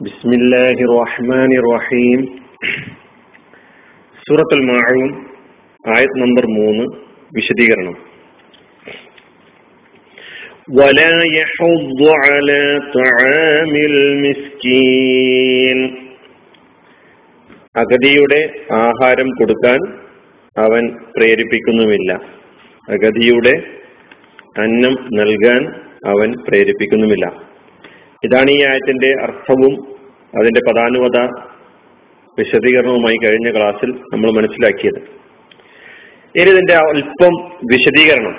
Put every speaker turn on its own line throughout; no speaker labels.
بسم الله الرحمن الرحيم സൂറത്തുൽ മാഊൻ ആയത് നമ്പർ മൂന്ന് വിശദീകരണം ولا يحض على طعام المسكين അഗതിയുടെ ആഹാരം കൊടുക്കാൻ അവൻ പ്രേരിപ്പിക്കുന്നുമില്ല അഗതിയുടെ അന്നം നൽകാൻ അവൻ പ്രേരിപ്പിക്കുന്നുമില്ല ഇതാണ് ഈ ആയത്തിന്റെ അർത്ഥവും അതിന്റെ പദാനുപത വിശദീകരണവുമായി കഴിഞ്ഞ ക്ലാസ്സിൽ നമ്മൾ മനസ്സിലാക്കിയത്. ഇനി ഇതിന്റെ അല്പം വിശദീകരണം.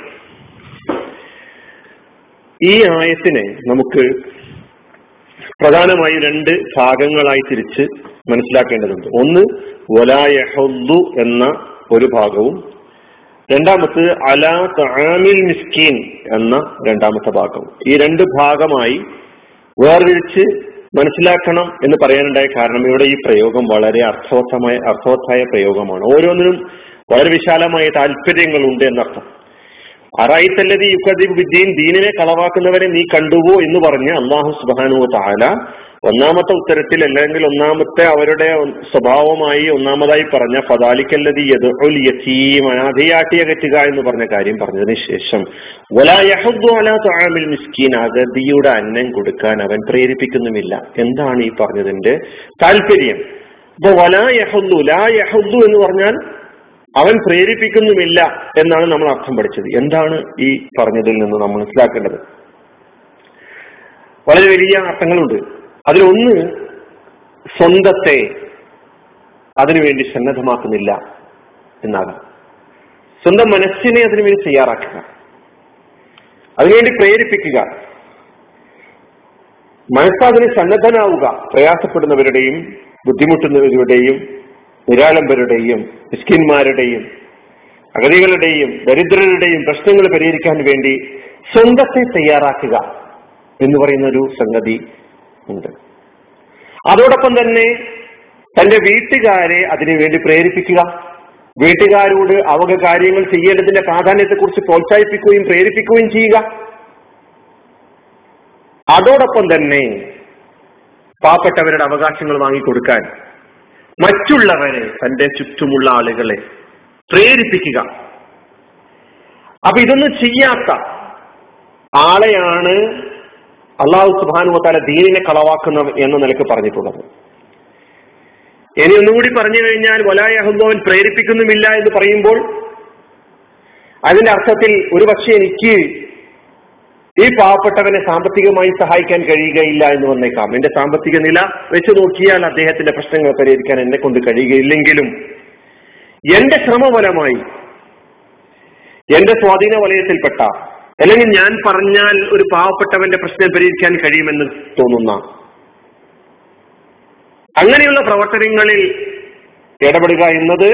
ഈ ആയത്തിനെ നമുക്ക് പ്രധാനമായി രണ്ട് ഭാഗങ്ങളായി തിരിച്ച് മനസ്സിലാക്കേണ്ടതുണ്ട്. ഒന്ന് ഒലായഹു എന്ന ഒരു ഭാഗവും രണ്ടാമത് അലാ താമിൽ മിസ്കീൻ എന്ന രണ്ടാമത്തെ ഭാഗവും. ഈ രണ്ട് ഭാഗമായി വേർതിരിച്ച് മനസ്സിലാക്കണം എന്ന് പറയാനുണ്ടായ കാരണം ഇവിടെ ഈ പ്രയോഗം വളരെ അർത്ഥവത്തമായ അർത്ഥവത്തായ പ്രയോഗമാണ്. ഓരോന്നിനും വളരെ വിശാലമായ താല്പര്യങ്ങളുണ്ട് എന്നർത്ഥം. അറായിത്തല്ലതി യുക്കദീബ് വിദ്യയും ദീനിനെ കളവാക്കുന്നവരെ നീ കണ്ടുവോ എന്ന് പറഞ്ഞ് അള്ളാഹു സുബാനു താല ഒന്നാമത്തെ ഉത്തരത്തിൽ അല്ലെങ്കിൽ ഒന്നാമത്തെ അവരുടെ സ്വഭാവമായി ഒന്നാമതായി പറഞ്ഞ ഫതാലിക്കല്ലതി യദുൽ യതീം അനാഥയാട്ടി എന്ന് പറഞ്ഞ കാര്യം പറഞ്ഞതിന് ശേഷം മിസ്കീൻ അഗതിയുടെ അന്നം കൊടുക്കാൻ അവൻ പ്രേരിപ്പിക്കുന്നുമില്ല. എന്താണ് ഈ പറഞ്ഞതിന്റെ താല്പര്യം ഇപ്പൊ വലാ യഹുദ്ദു ലാ യഹുദ്ദു എന്ന് പറഞ്ഞാൽ അവൻ പ്രേരിപ്പിക്കുന്നുമില്ല എന്നാണ് നമ്മൾ അർത്ഥം പഠിച്ചത്. എന്താണ് ഈ പറഞ്ഞതിൽ നിന്ന് നമ്മൾ മനസ്സിലാക്കേണ്ടത്? വളരെ വലിയ അർത്ഥങ്ങളുണ്ട്. അതിലൊന്ന് സ്വന്തത്തെ അതിനുവേണ്ടി സന്നദ്ധമാക്കുന്നില്ല എന്നാകാം. സ്വന്തം മനസ്സിനെ അതിനുവേണ്ടി തയ്യാറാക്കുക. അതിനുവേണ്ടി പ്രേരിപ്പിക്കുക. മനസ്സതിന് സന്നദ്ധനാവുക. പ്രയാസപ്പെടുന്നവരുടെയും ബുദ്ധിമുട്ടുന്നവരുടെയും നിരാലംബരുടെയും മിസ്കിന്മാരുടെയും അഗതികളുടെയും ദരിദ്രരുടെയും പ്രശ്നങ്ങൾ പരിഹരിക്കാൻ വേണ്ടി സ്വന്തത്തെ തയ്യാറാക്കുക എന്ന് പറയുന്ന ഒരു സംഗതി ഉണ്ട്. അതോടൊപ്പം തന്നെ തന്റെ വീട്ടുകാരെ അതിനുവേണ്ടി പ്രേരിപ്പിക്കുക. വീട്ടുകാരോട് അവക കാര്യങ്ങൾ ചെയ്യേണ്ടതിന്റെ പ്രാധാന്യത്തെക്കുറിച്ച് പ്രോത്സാഹിപ്പിക്കുകയും പ്രേരിപ്പിക്കുകയും ചെയ്യുക. അതോടൊപ്പം തന്നെ പാവപ്പെട്ടവരുടെ അവകാശങ്ങൾ വാങ്ങിക്കൊടുക്കാൻ മറ്റുള്ളവരെ തന്റെ ചുറ്റുമുള്ള ആളുകളെ പ്രേരിപ്പിക്കുക. അപ്പൊ ഇതൊന്നും ചെയ്യാത്ത ആളെയാണ് അള്ളാഹു സുബാനുവത്താല ദീനിനെ കളവാക്കുന്ന എന്ന നിലയ്ക്ക് പറഞ്ഞിട്ടുള്ളത്. ഇനി ഒന്നുകൂടി പറഞ്ഞു കഴിഞ്ഞാൽ വലായ വലായഹുബോവൻ പ്രേരിപ്പിക്കുന്നുമില്ല എന്ന് പറയുമ്പോൾ അതിന്റെ അർത്ഥത്തിൽ ഒരു പക്ഷേ എനിക്ക് ഈ പാവപ്പെട്ടവനെ സാമ്പത്തികമായി സഹായിക്കാൻ കഴിയുകയില്ല എന്ന് വന്നേക്കാം. എന്റെ സാമ്പത്തിക നില വെച്ച് നോക്കിയാൽ അദ്ദേഹത്തിന്റെ പ്രശ്നങ്ങൾ പരിഹരിക്കാൻ എന്നെ കൊണ്ട് കഴിയുകയില്ലെങ്കിലും എന്റെ ശ്രമഫലമായി എന്റെ സ്വാധീന വലയത്തിൽപ്പെട്ട അല്ലെങ്കിൽ ഞാൻ പറഞ്ഞാൽ ഒരു പാവപ്പെട്ടവന്റെ പ്രശ്നം പരിഹരിക്കാൻ കഴിയുമെന്ന് തോന്നുന്ന അങ്ങനെയുള്ള പ്രവർത്തനങ്ങളിൽ ഇടപെടുക എന്നത്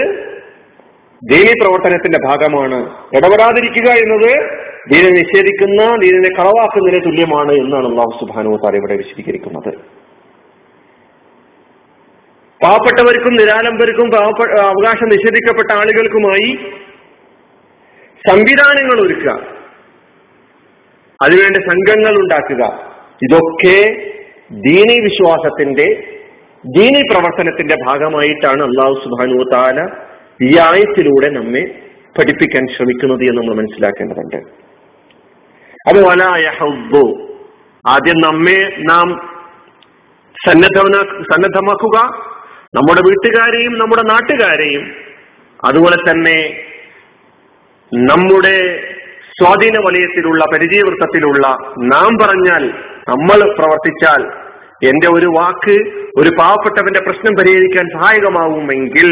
ദൈവി പ്രവർത്തനത്തിന്റെ ഭാഗമാണ്. ഇടപെടാതിരിക്കുക എന്നത് ദീനെ നിഷേധിക്കുന്ന ദീനിനെ കളവാക്കുന്നതിന് തുല്യമാണ് എന്നാണ് അള്ളാഹു സുബാനു താര ഇവിടെ വിശദീകരിക്കുന്നത്. പാവപ്പെട്ടവർക്കും നിരാലംബർക്കും അവകാശം നിഷേധിക്കപ്പെട്ട ആളുകൾക്കുമായി സംവിധാനങ്ങൾ ഒരുക്കുക. അതിനുവേണ്ട സംഘങ്ങൾ ഉണ്ടാക്കുക. ഇതൊക്കെ ദീനി വിശ്വാസത്തിന്റെ ദീനി പ്രവർത്തനത്തിന്റെ ഭാഗമായിട്ടാണ് അള്ളാഹു സുബാനു താല ഈ ആയത്തിലൂടെ നമ്മെ പഠിപ്പിക്കാൻ ശ്രമിക്കുന്നത് എന്ന് നമ്മൾ മനസ്സിലാക്കേണ്ടതുണ്ട്. അത് വലായഹു ആദ്യം നമ്മെ നാം സന്നദ്ധ സന്നദ്ധമാക്കുക. നമ്മുടെ വീട്ടുകാരെയും നമ്മുടെ നാട്ടുകാരെയും. അതുപോലെ തന്നെ നമ്മുടെ സ്വാധീന വലയത്തിലുള്ള പരിചയവൃത്തത്തിലുള്ള നാം പറഞ്ഞാൽ നമ്മൾ പ്രവർത്തിച്ചാൽ എന്റെ ഒരു വാക്ക് ഒരു പാവപ്പെട്ടവന്റെ പ്രശ്നം പരിഹരിക്കാൻ സഹായകമാവുമെങ്കിൽ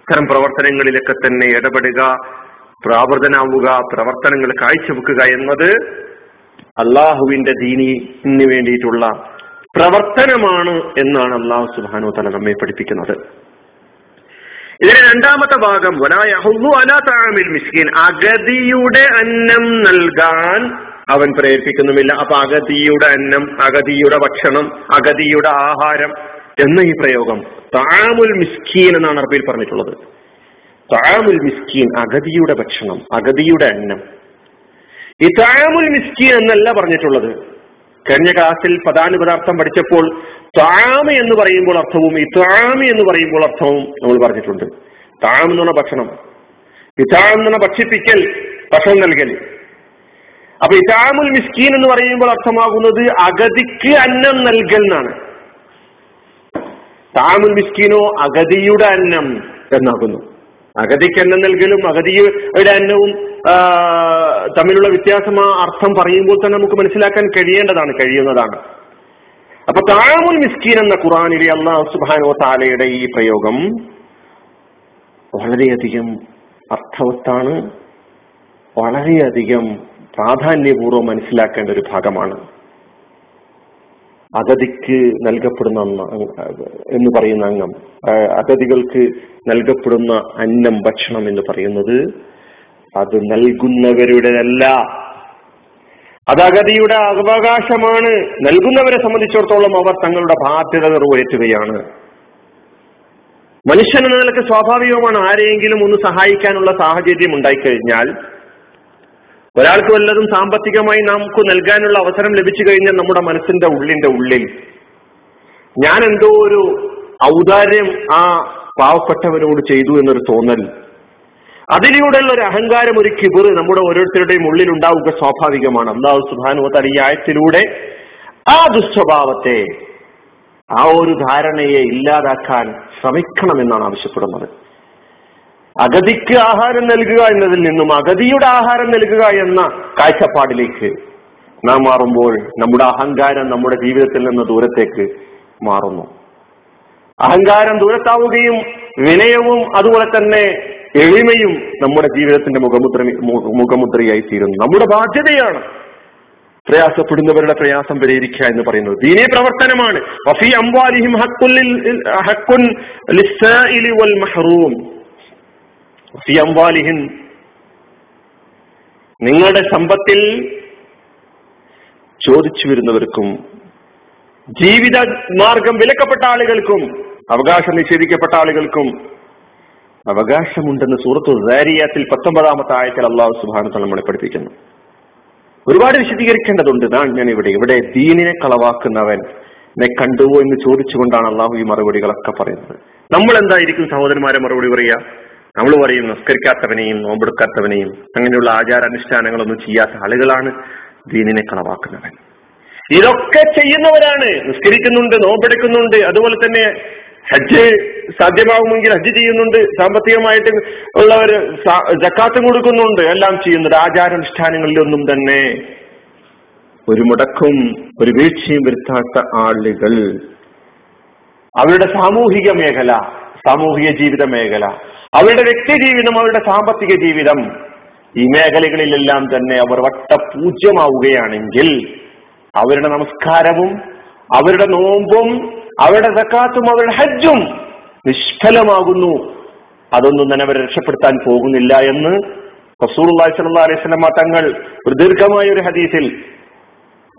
ഇത്തരം പ്രവർത്തനങ്ങളിലൊക്കെ തന്നെ ഇടപെടുക പ്രാവർത്തനാവുക പ്രവർത്തനങ്ങൾ കാഴ്ചവെക്കുക എന്നത് അള്ളാഹുവിന്റെ ദീനിന് വേണ്ടിയിട്ടുള്ള പ്രവർത്തനമാണ് എന്നാണ് അള്ളാഹു സുബാനു തല നമ്മെ പഠിപ്പിക്കുന്നത്. ഇതിന് രണ്ടാമത്തെ ഭാഗം അലാമിൽ മിസ്കീൻ. അഗതിയുടെ അന്നം നൽകാൻ അവൻ പ്രേരിപ്പിക്കുന്നുമില്ല. അപ്പൊ അഗതിയുടെ അന്നം അഗതിയുടെ ഭക്ഷണം അഗതിയുടെ ആഹാരം എന്ന ഈ പ്രയോഗം താമുൽ മിസ്കീൻ എന്നാണ് അറബിയിൽ പറഞ്ഞിട്ടുള്ളത്. താമുൽ മിസ്കീൻ അഗതിയുടെ ഭക്ഷണം അഗതിയുടെ അന്നം. ഈ താമുൽ മിസ്കീൻ എന്നല്ല പറഞ്ഞിട്ടുള്ളത്. കഴിഞ്ഞ ക്ലാസ്സിൽ പദാനുപദാർത്ഥം പഠിച്ചപ്പോൾ താമ എന്ന് പറയുമ്പോൾ അർത്ഥവും ഈ താമ എന്ന് പറയുമ്പോൾ അർത്ഥവും നമ്മൾ പറഞ്ഞിട്ടുണ്ട്. താം എന്ന് ഭക്ഷണം. ഇതാം പറഞ്ഞ ഭക്ഷിപ്പിക്കൽ ഭക്ഷണം നൽകൽ. അപ്പൊ ഇതാമുൽ മിസ്കീൻ എന്ന് പറയുമ്പോൾ അർത്ഥമാകുന്നത് അഗതിക്ക് അന്നം നൽകൽ എന്നാണ്. താമുൽ മിസ്കീനോ അഗതിയുടെ അന്നം എന്നാകുന്നു. അഗതിക്ക് എന്ന നൽകലും അഗതിയുടെ അന്നവും തമ്മിലുള്ള വ്യത്യാസം ആ അർത്ഥം പറയുമ്പോൾ തന്നെ നമുക്ക് മനസ്സിലാക്കാൻ കഴിയേണ്ടതാണ് കഴിയുന്നതാണ്. അപ്പൊ താമുൽ മിസ്കീൻ എന്ന ഖുറാനിലെ അള്ളാഹു സുബാനോ താലയുടെ ഈ പ്രയോഗം വളരെയധികം അർത്ഥവത്താണ് വളരെയധികം പ്രാധാന്യപൂർവം മനസ്സിലാക്കേണ്ട ഒരു ഭാഗമാണ്. അഗതിക്ക് നൽകപ്പെടുന്ന എന്ന് പറയുന്ന അംഗം. അഗതികൾക്ക് നൽകപ്പെടുന്ന അന്നം ഭക്ഷണം എന്ന് പറയുന്നത് അത് നൽകുന്നവരുടെതല്ല. അത് അഗതിയുടെ അവകാശമാണ്. നൽകുന്നവരെ സംബന്ധിച്ചിടത്തോളം അവർ തങ്ങളുടെ ബാധ്യത നിറവേറ്റുകയാണ്. മനുഷ്യൻ എന്ന നിലയ്ക്ക് സ്വാഭാവികമാണ് ആരെയെങ്കിലും ഒന്ന് സഹായിക്കാനുള്ള സാഹചര്യം ഉണ്ടായിക്കഴിഞ്ഞാൽ ഒരാൾക്ക് വല്ലതും സാമ്പത്തികമായി നമുക്ക് നൽകാനുള്ള അവസരം ലഭിച്ചു കഴിഞ്ഞാൽ നമ്മുടെ മനസ്സിന്റെ ഉള്ളിന്റെ ഉള്ളിൽ. ഞാൻ എന്തോ ഒരു ഔദാര്യം ആ പാവപ്പെട്ടവരോട് ചെയ്തു എന്നൊരു തോന്നൽ. അതിലൂടെയുള്ള ഒരു അഹങ്കാരം ഒരു കിബിർ നമ്മുടെ ഓരോരുത്തരുടെയും ഉള്ളിൽ ഉണ്ടാവുക സ്വാഭാവികമാണ്. അള്ളാഹു സുബാനുവത്തൽ ഈ ആയത്തിലൂടെ ആ ദുസ്വഭാവത്തെ ആ ഒരു ധാരണയെ ഇല്ലാതാക്കാൻ ശ്രമിക്കണം എന്നാണ് ആവശ്യപ്പെടുന്നത്. അഗതിക്ക് ആഹാരം നൽകുക എന്നതിൽ നിന്നും അഗതിയുടെ ആഹാരം നൽകുക എന്ന കാഴ്ചപ്പാടിലേക്ക് നാം മാറുമ്പോൾ നമ്മുടെ അഹങ്കാരം നമ്മുടെ ജീവിതത്തിൽ നിന്ന് ദൂരത്തേക്ക് മാറുന്നു. അഹങ്കാരം ദൂരത്താവുകയും വിനയവും അതുപോലെ തന്നെ എളിമയും നമ്മുടെ ജീവിതത്തിന്റെ മുഖമുദ്ര മുഖമുദ്രയായി തീരുന്നു. നമ്മുടെ ബാധ്യതയാണ് പ്രയാസപ്പെടുന്നവരുടെ പ്രയാസം പരിഹരിക്കുക എന്ന് പറയുന്നത്. ദീനീ പ്രവർത്തനമാണ്. വഫി അംവാലിഹിം ഹക്കുൻ മഹ്റൂം. വഫി അംവാലിഹിം നിങ്ങളുടെ സമ്പത്തിൽ ചോദിച്ചു വരുന്നവർക്കും ജീവിത മാർഗം വിലക്കപ്പെട്ട ആളുകൾക്കും അവകാശം നിഷേധിക്കപ്പെട്ട ആളുകൾക്കും അവകാശമുണ്ടെന്ന് സൂറത്തു സാരിയാത്തിൽ പത്തൊമ്പതാമത്തെ ആയത്തിൽ അള്ളാഹു സുബാന നമ്മളെ പഠിപ്പിക്കുന്നു. ഒരുപാട് വിശദീകരിക്കേണ്ടതുണ്ട്. ഇതാണ് ഞാൻ ഇവിടെ ഇവിടെ ദീനിനെ കളവാക്കുന്നവൻ എന്നെ കണ്ടുവോ എന്ന് ചോദിച്ചുകൊണ്ടാണ് അള്ളാഹു ഈ മറുപടികളൊക്കെ പറയുന്നത്. നമ്മൾ എന്തായിരിക്കും സഹോദരന്മാരെ മറുപടി പറയുക? നമ്മൾ പറയും നമസ്കരിക്കാത്തവനെയും നോമ്പെടുക്കാത്തവനെയും അങ്ങനെയുള്ള ആചാരാനുഷ്ഠാനങ്ങളൊന്നും ചെയ്യാത്ത ആളുകളാണ് ദീനിനെ കളവാക്കുന്നവൻ. ഇതൊക്കെ ചെയ്യുന്നവരാണ്. നിസ്കരിക്കുന്നുണ്ട് നോമ്പെടുക്കുന്നുണ്ട്. അതുപോലെ തന്നെ ഹജ്ജ് സാധ്യമാകുമെങ്കിൽ ഹജ്ജ് ചെയ്യുന്നുണ്ട്. സാമ്പത്തികമായിട്ട് ഉള്ളവർ ജക്കാത്തും കൊടുക്കുന്നുണ്ട്. എല്ലാം ചെയ്യുന്നുണ്ട്. ആചാരാനുഷ്ഠാനങ്ങളിലൊന്നും തന്നെ ഒരു മുടക്കും ഒരു വീഴ്ചയും വരുത്താത്ത ആളുകൾ. അവരുടെ സാമൂഹിക മേഖല സാമൂഹിക ജീവിത മേഖല. അവരുടെ വ്യക്തി ജീവിതം അവരുടെ സാമ്പത്തിക ജീവിതം. ഈ മേഖലകളിലെല്ലാം തന്നെ അവർ വട്ടപൂജ്യമാവുകയാണെങ്കിൽ അവരുടെ നമസ്കാരവും അവരുടെ നോമ്പും അവരുടെ സക്കാത്തും അവരുടെ ഹജ്ജും നിഷ്ഫലമാകുന്നു. അതൊന്നും തന്നെ അവരെ രക്ഷപ്പെടുത്താൻ പോകുന്നില്ല എന്ന് റസൂൽ അലൈഹി സ്വലമ തങ്ങൾ ഒരു ദീർഘമായ ഒരു ഹദീസിൽ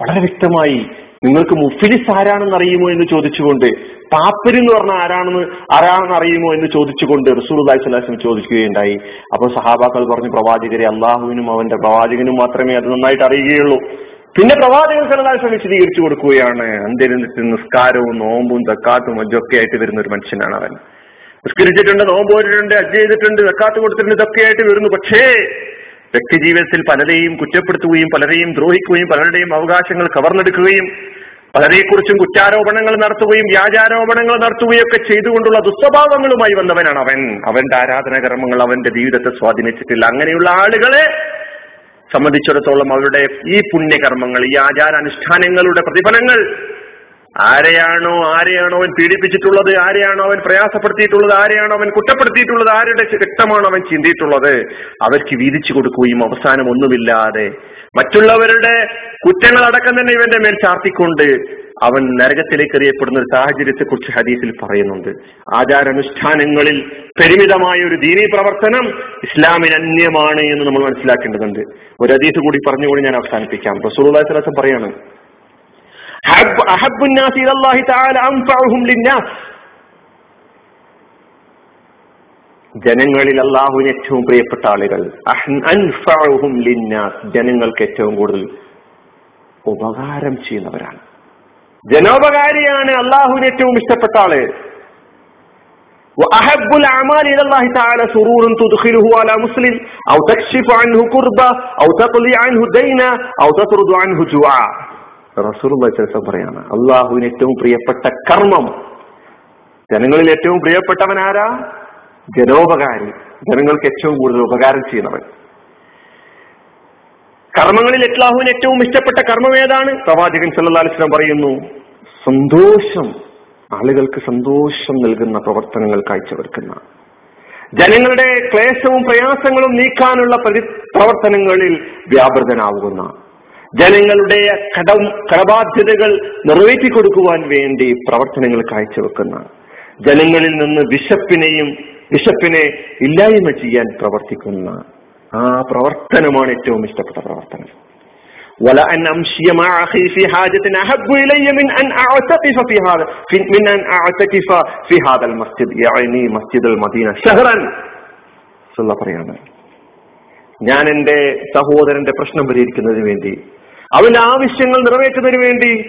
വളരെ വ്യക്തമായി നിങ്ങൾക്ക് മുഫിലിസ് ആരാണെന്ന് അറിയുമോ എന്ന് ചോദിച്ചുകൊണ്ട് പാപ്പരി എന്ന് ആരാണെന്ന് ആരാണെന്ന് അറിയുമോ എന്ന് ചോദിച്ചുകൊണ്ട് റസൂൽ അള്ളഹി സ്വലാസ്ലം ചോദിക്കുകയുണ്ടായി. അപ്പോൾ സഹാബാക്കൾ പറഞ്ഞു പ്രവാചകരെ അള്ളാഹുവിനും അവന്റെ പ്രവാചകനും മാത്രമേ അത് നന്നായിട്ട് അറിയുകയുള്ളൂ. പിന്നെ പ്രവാചകൻ സലഹാസം വിശദീകരിച്ചു കൊടുക്കുകയാണ് അന്ത്യനിന്നിട്ട് നിസ്കാരവും നോമ്പും തക്കാത്തും മജ്ജൊക്കെ ആയിട്ട് വരുന്ന ഒരു മനുഷ്യനാണ് അവൻ. നിസ്കരിച്ചിട്ടുണ്ട് നോമ്പ് പോയിട്ടുണ്ട് അജ് ചെയ്തിട്ടുണ്ട് തക്കാത്ത് കൊടുത്തിട്ടുണ്ട് ഇതൊക്കെ ആയിട്ട് വരുന്നു. പക്ഷേ വ്യക്തി ജീവിതത്തിൽ പലരെയും കുറ്റപ്പെടുത്തുകയും പലരെയും ദ്രോഹിക്കുകയും പലരുടെയും അവകാശങ്ങൾ കവർന്നെടുക്കുകയും പലരെക്കുറിച്ചും കുറ്റാരോപണങ്ങൾ നടത്തുകയും വ്യാജാരോപണങ്ങൾ നടത്തുകയും ഒക്കെ ചെയ്തുകൊണ്ടുള്ള ദുസ്വഭാവങ്ങളുമായി വന്നവനാണ് അവൻ. അവന്റെ ആരാധനാകർമ്മങ്ങൾ അവന്റെ ജീവിതത്തെ സ്വാധീനിച്ചിട്ടില്ല. അങ്ങനെയുള്ള ആളുകളെ സംബന്ധിച്ചിടത്തോളം അവരുടെ ഈ പുണ്യകർമ്മങ്ങൾ ഈ ആചാരാനുഷ്ഠാനങ്ങളുടെ പ്രതിഫലങ്ങൾ ആരെയാണോ ആരെയാണോ അവൻ പീഡിപ്പിച്ചിട്ടുള്ളത് ആരെയാണോ അവൻ പ്രയാസപ്പെടുത്തിയിട്ടുള്ളത് ആരെയാണോ അവൻ കുറ്റപ്പെടുത്തിയിട്ടുള്ളത് ആരുടെ രക്തമാണോ അവൻ ചിന്തിയിട്ടുള്ളത് അവർക്ക് വീതിച്ചു കൊടുക്കുകയും അവസാനം ഒന്നുമില്ലാതെ മറ്റുള്ളവരുടെ കുറ്റങ്ങൾ അടക്കം തന്നെ ഇവന്റെ മേൽ ചാർത്തിക്കൊണ്ട് അവൻ നരകത്തിലേക്ക് എറിയപ്പെടുന്ന ഒരു സാഹചര്യത്തെ കുറിച്ച് ഹദീസിൽ പറയുന്നുണ്ട്. ആചാരാനുഷ്ഠാനങ്ങളിൽ പരിമിതമായ ഒരു ദീനി പ്രവർത്തനം ഇസ്ലാമിന് അന്യമാണ് എന്ന് നമ്മൾ മനസ്സിലാക്കേണ്ടതുണ്ട്. ഒരു ഹദീസ് കൂടി പറഞ്ഞുകൊണ്ട് ഞാൻ അവസാനിപ്പിക്കാം. റസൂൽ പറയാണ് ജനങ്ങളിൽ അള്ളാഹുവിന് ഏറ്റവും പ്രിയപ്പെട്ട ആളുകൾ ലിന്നാസ് ജനങ്ങൾക്ക് ഏറ്റവും കൂടുതൽ ഉപകാരം ചെയ്യുന്നവരാണ് ജനോപകാരിയാണ് അള്ളാഹുവിന് ഏറ്റവും ഇഷ്ടപ്പെട്ട ആള് وأحب الأعمال إلى الله تعالى سرور تدخله على مسلم أو تكشف عنه كربة أو تقضي عنه دينا أو تطرد عنه جوعا റസൂൽ പറയാണ് അള്ളാഹുവിന് ഏറ്റവും പ്രിയപ്പെട്ട കർമ്മം ജനങ്ങളിൽ ഏറ്റവും പ്രിയപ്പെട്ടവൻ ആരാ? ജനോപകാരി. ജനങ്ങൾക്ക് ഏറ്റവും കൂടുതൽ ഉപകാരം ചെയ്യുന്നവൻ. കർമ്മങ്ങളിൽ അള്ളാഹുവിന് ഏറ്റവും ഇഷ്ടപ്പെട്ട കർമ്മം ഏതാണ്? പ്രവാചകൻ വസല്ലം പറയുന്നു സന്തോഷം. ആളുകൾക്ക് സന്തോഷം നൽകുന്ന പ്രവർത്തനങ്ങൾ കാഴ്ചവെക്കുന്ന ജനങ്ങളുടെ ക്ലേശവും പ്രയാസങ്ങളും നീക്കാനുള്ള പ്രവർത്തനങ്ങളിൽ വ്യാപൃതനാവുന്ന ജനങ്ങളുടെ കടം കടബാധ്യതകൾ നിറവേറ്റി കൊടുക്കുവാൻ വേണ്ടി പ്രവർത്തനങ്ങൾ കാഴ്ചവെക്കുന്ന ജനങ്ങളിൽ നിന്ന് വിശപ്പിനെയും വിശപ്പിനെ ഇല്ലായ്മ ചെയ്യാൻ പ്രവർത്തിക്കുന്ന ആ പ്രവർത്തനമാണ് ഏറ്റവും ഇഷ്ടപ്പെട്ട പ്രവർത്തനം ولا أن أمشي مع أخي في حاجة أحب إلي من أن أعتكف في هذا في من أن أعتكف في هذا المسجد يعني مسجد المدينة شهرا صلى പറയാണ് ഞാൻ എന്റെ സഹോദരന്റെ പ്രശ്നം പരിഹരിക്കുന്നതിന് വേണ്ടി അവന്റെ ആവശ്യങ്ങൾ നിറവേറ്റുന്നതിന് വേണ്ടി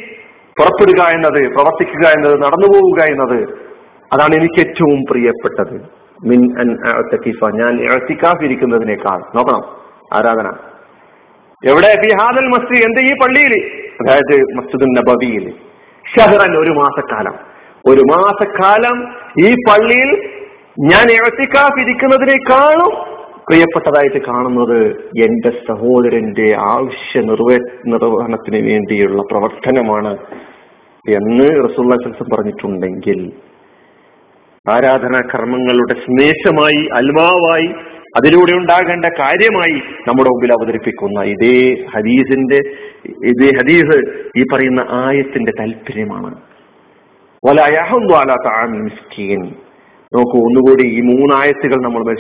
പുറപ്പെടുക എന്നത് പ്രവർത്തിക്കുക എന്നത് നടന്നു പോവുക എന്നത് അതാണ് എനിക്ക് ഏറ്റവും പ്രിയപ്പെട്ടത്. മിൻ അൻ ഞാൻ ഇരിക്കുന്നതിനേക്കാൾ. നോക്കണം. ആരാധന. എവിടെ? ബിഹാദൽ മസ്ജിദ്. എന്ത് ഈ പള്ളിയിൽ? അതായത് മസ്ജിദ് നബവിയിൽ. ഷഹറൻ ഒരു മാസക്കാലം. ഒരു മാസക്കാലം ഈ പള്ളിയിൽ ഞാൻ ഇഴത്തിക്കാഫ് ഇരിക്കുന്നതിനേക്കാളും പ്രിയപ്പെട്ടതായിട്ട് കാണുന്നത് എന്റെ സഹോദരന്റെ ആവശ്യ നിർവേ നിർവഹണത്തിന് വേണ്ടിയുള്ള പ്രവർത്തനമാണ് എന്ന് സൽസം പറഞ്ഞിട്ടുണ്ടെങ്കിൽ ആരാധനാ കർമ്മങ്ങളുടെ സ്നേഹമായി അൽമാവായി അതിലൂടെ ഉണ്ടാകേണ്ട കാര്യമായി നമ്മുടെ മുമ്പിൽ അവതരിപ്പിക്കുന്ന ഇതേ ഹദീസിന്റെ ഇതേ ഹദീസ് ഈ പറയുന്ന ആയത്തിന്റെ താല്പര്യമാണ് മിസ്കീൻ നോക്കൂ ഒന്നുകൂടി ഈ മൂന്നായത്തുകൾ നമ്മൾ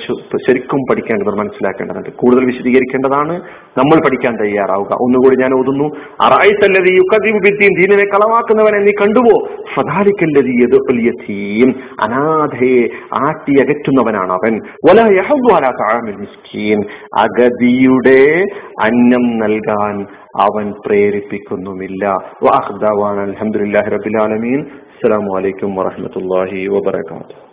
ശരിക്കും പഠിക്കേണ്ടത് മനസ്സിലാക്കേണ്ടതുണ്ട്. കൂടുതൽ വിശദീകരിക്കേണ്ടതാണ് നമ്മൾ പഠിക്കാൻ തയ്യാറാവുക. ഒന്നുകൂടി ഞാൻ ഓതുന്നു. അറായിത്തല്ലതി ബിദ്ദീൻ ദീനിനെ കളവാക്കുന്നവനെ നീ കണ്ടുപോ യതീം. അനാഥയെ ആട്ടി അകറ്റുന്നവനാണ് അവൻ. അഗതിയുടെ അന്നം നൽകാൻ അവൻ പ്രേരിപ്പിക്കുന്നുമില്ല. വാഹ്ദാൻ അൽഹംദുലില്ലാഹി റബ്ബിൽ ആലമീൻ. അസ്സലാമു അലൈക്കും വറഹ്മത്തുള്ളാഹി വബറകാതുഹു.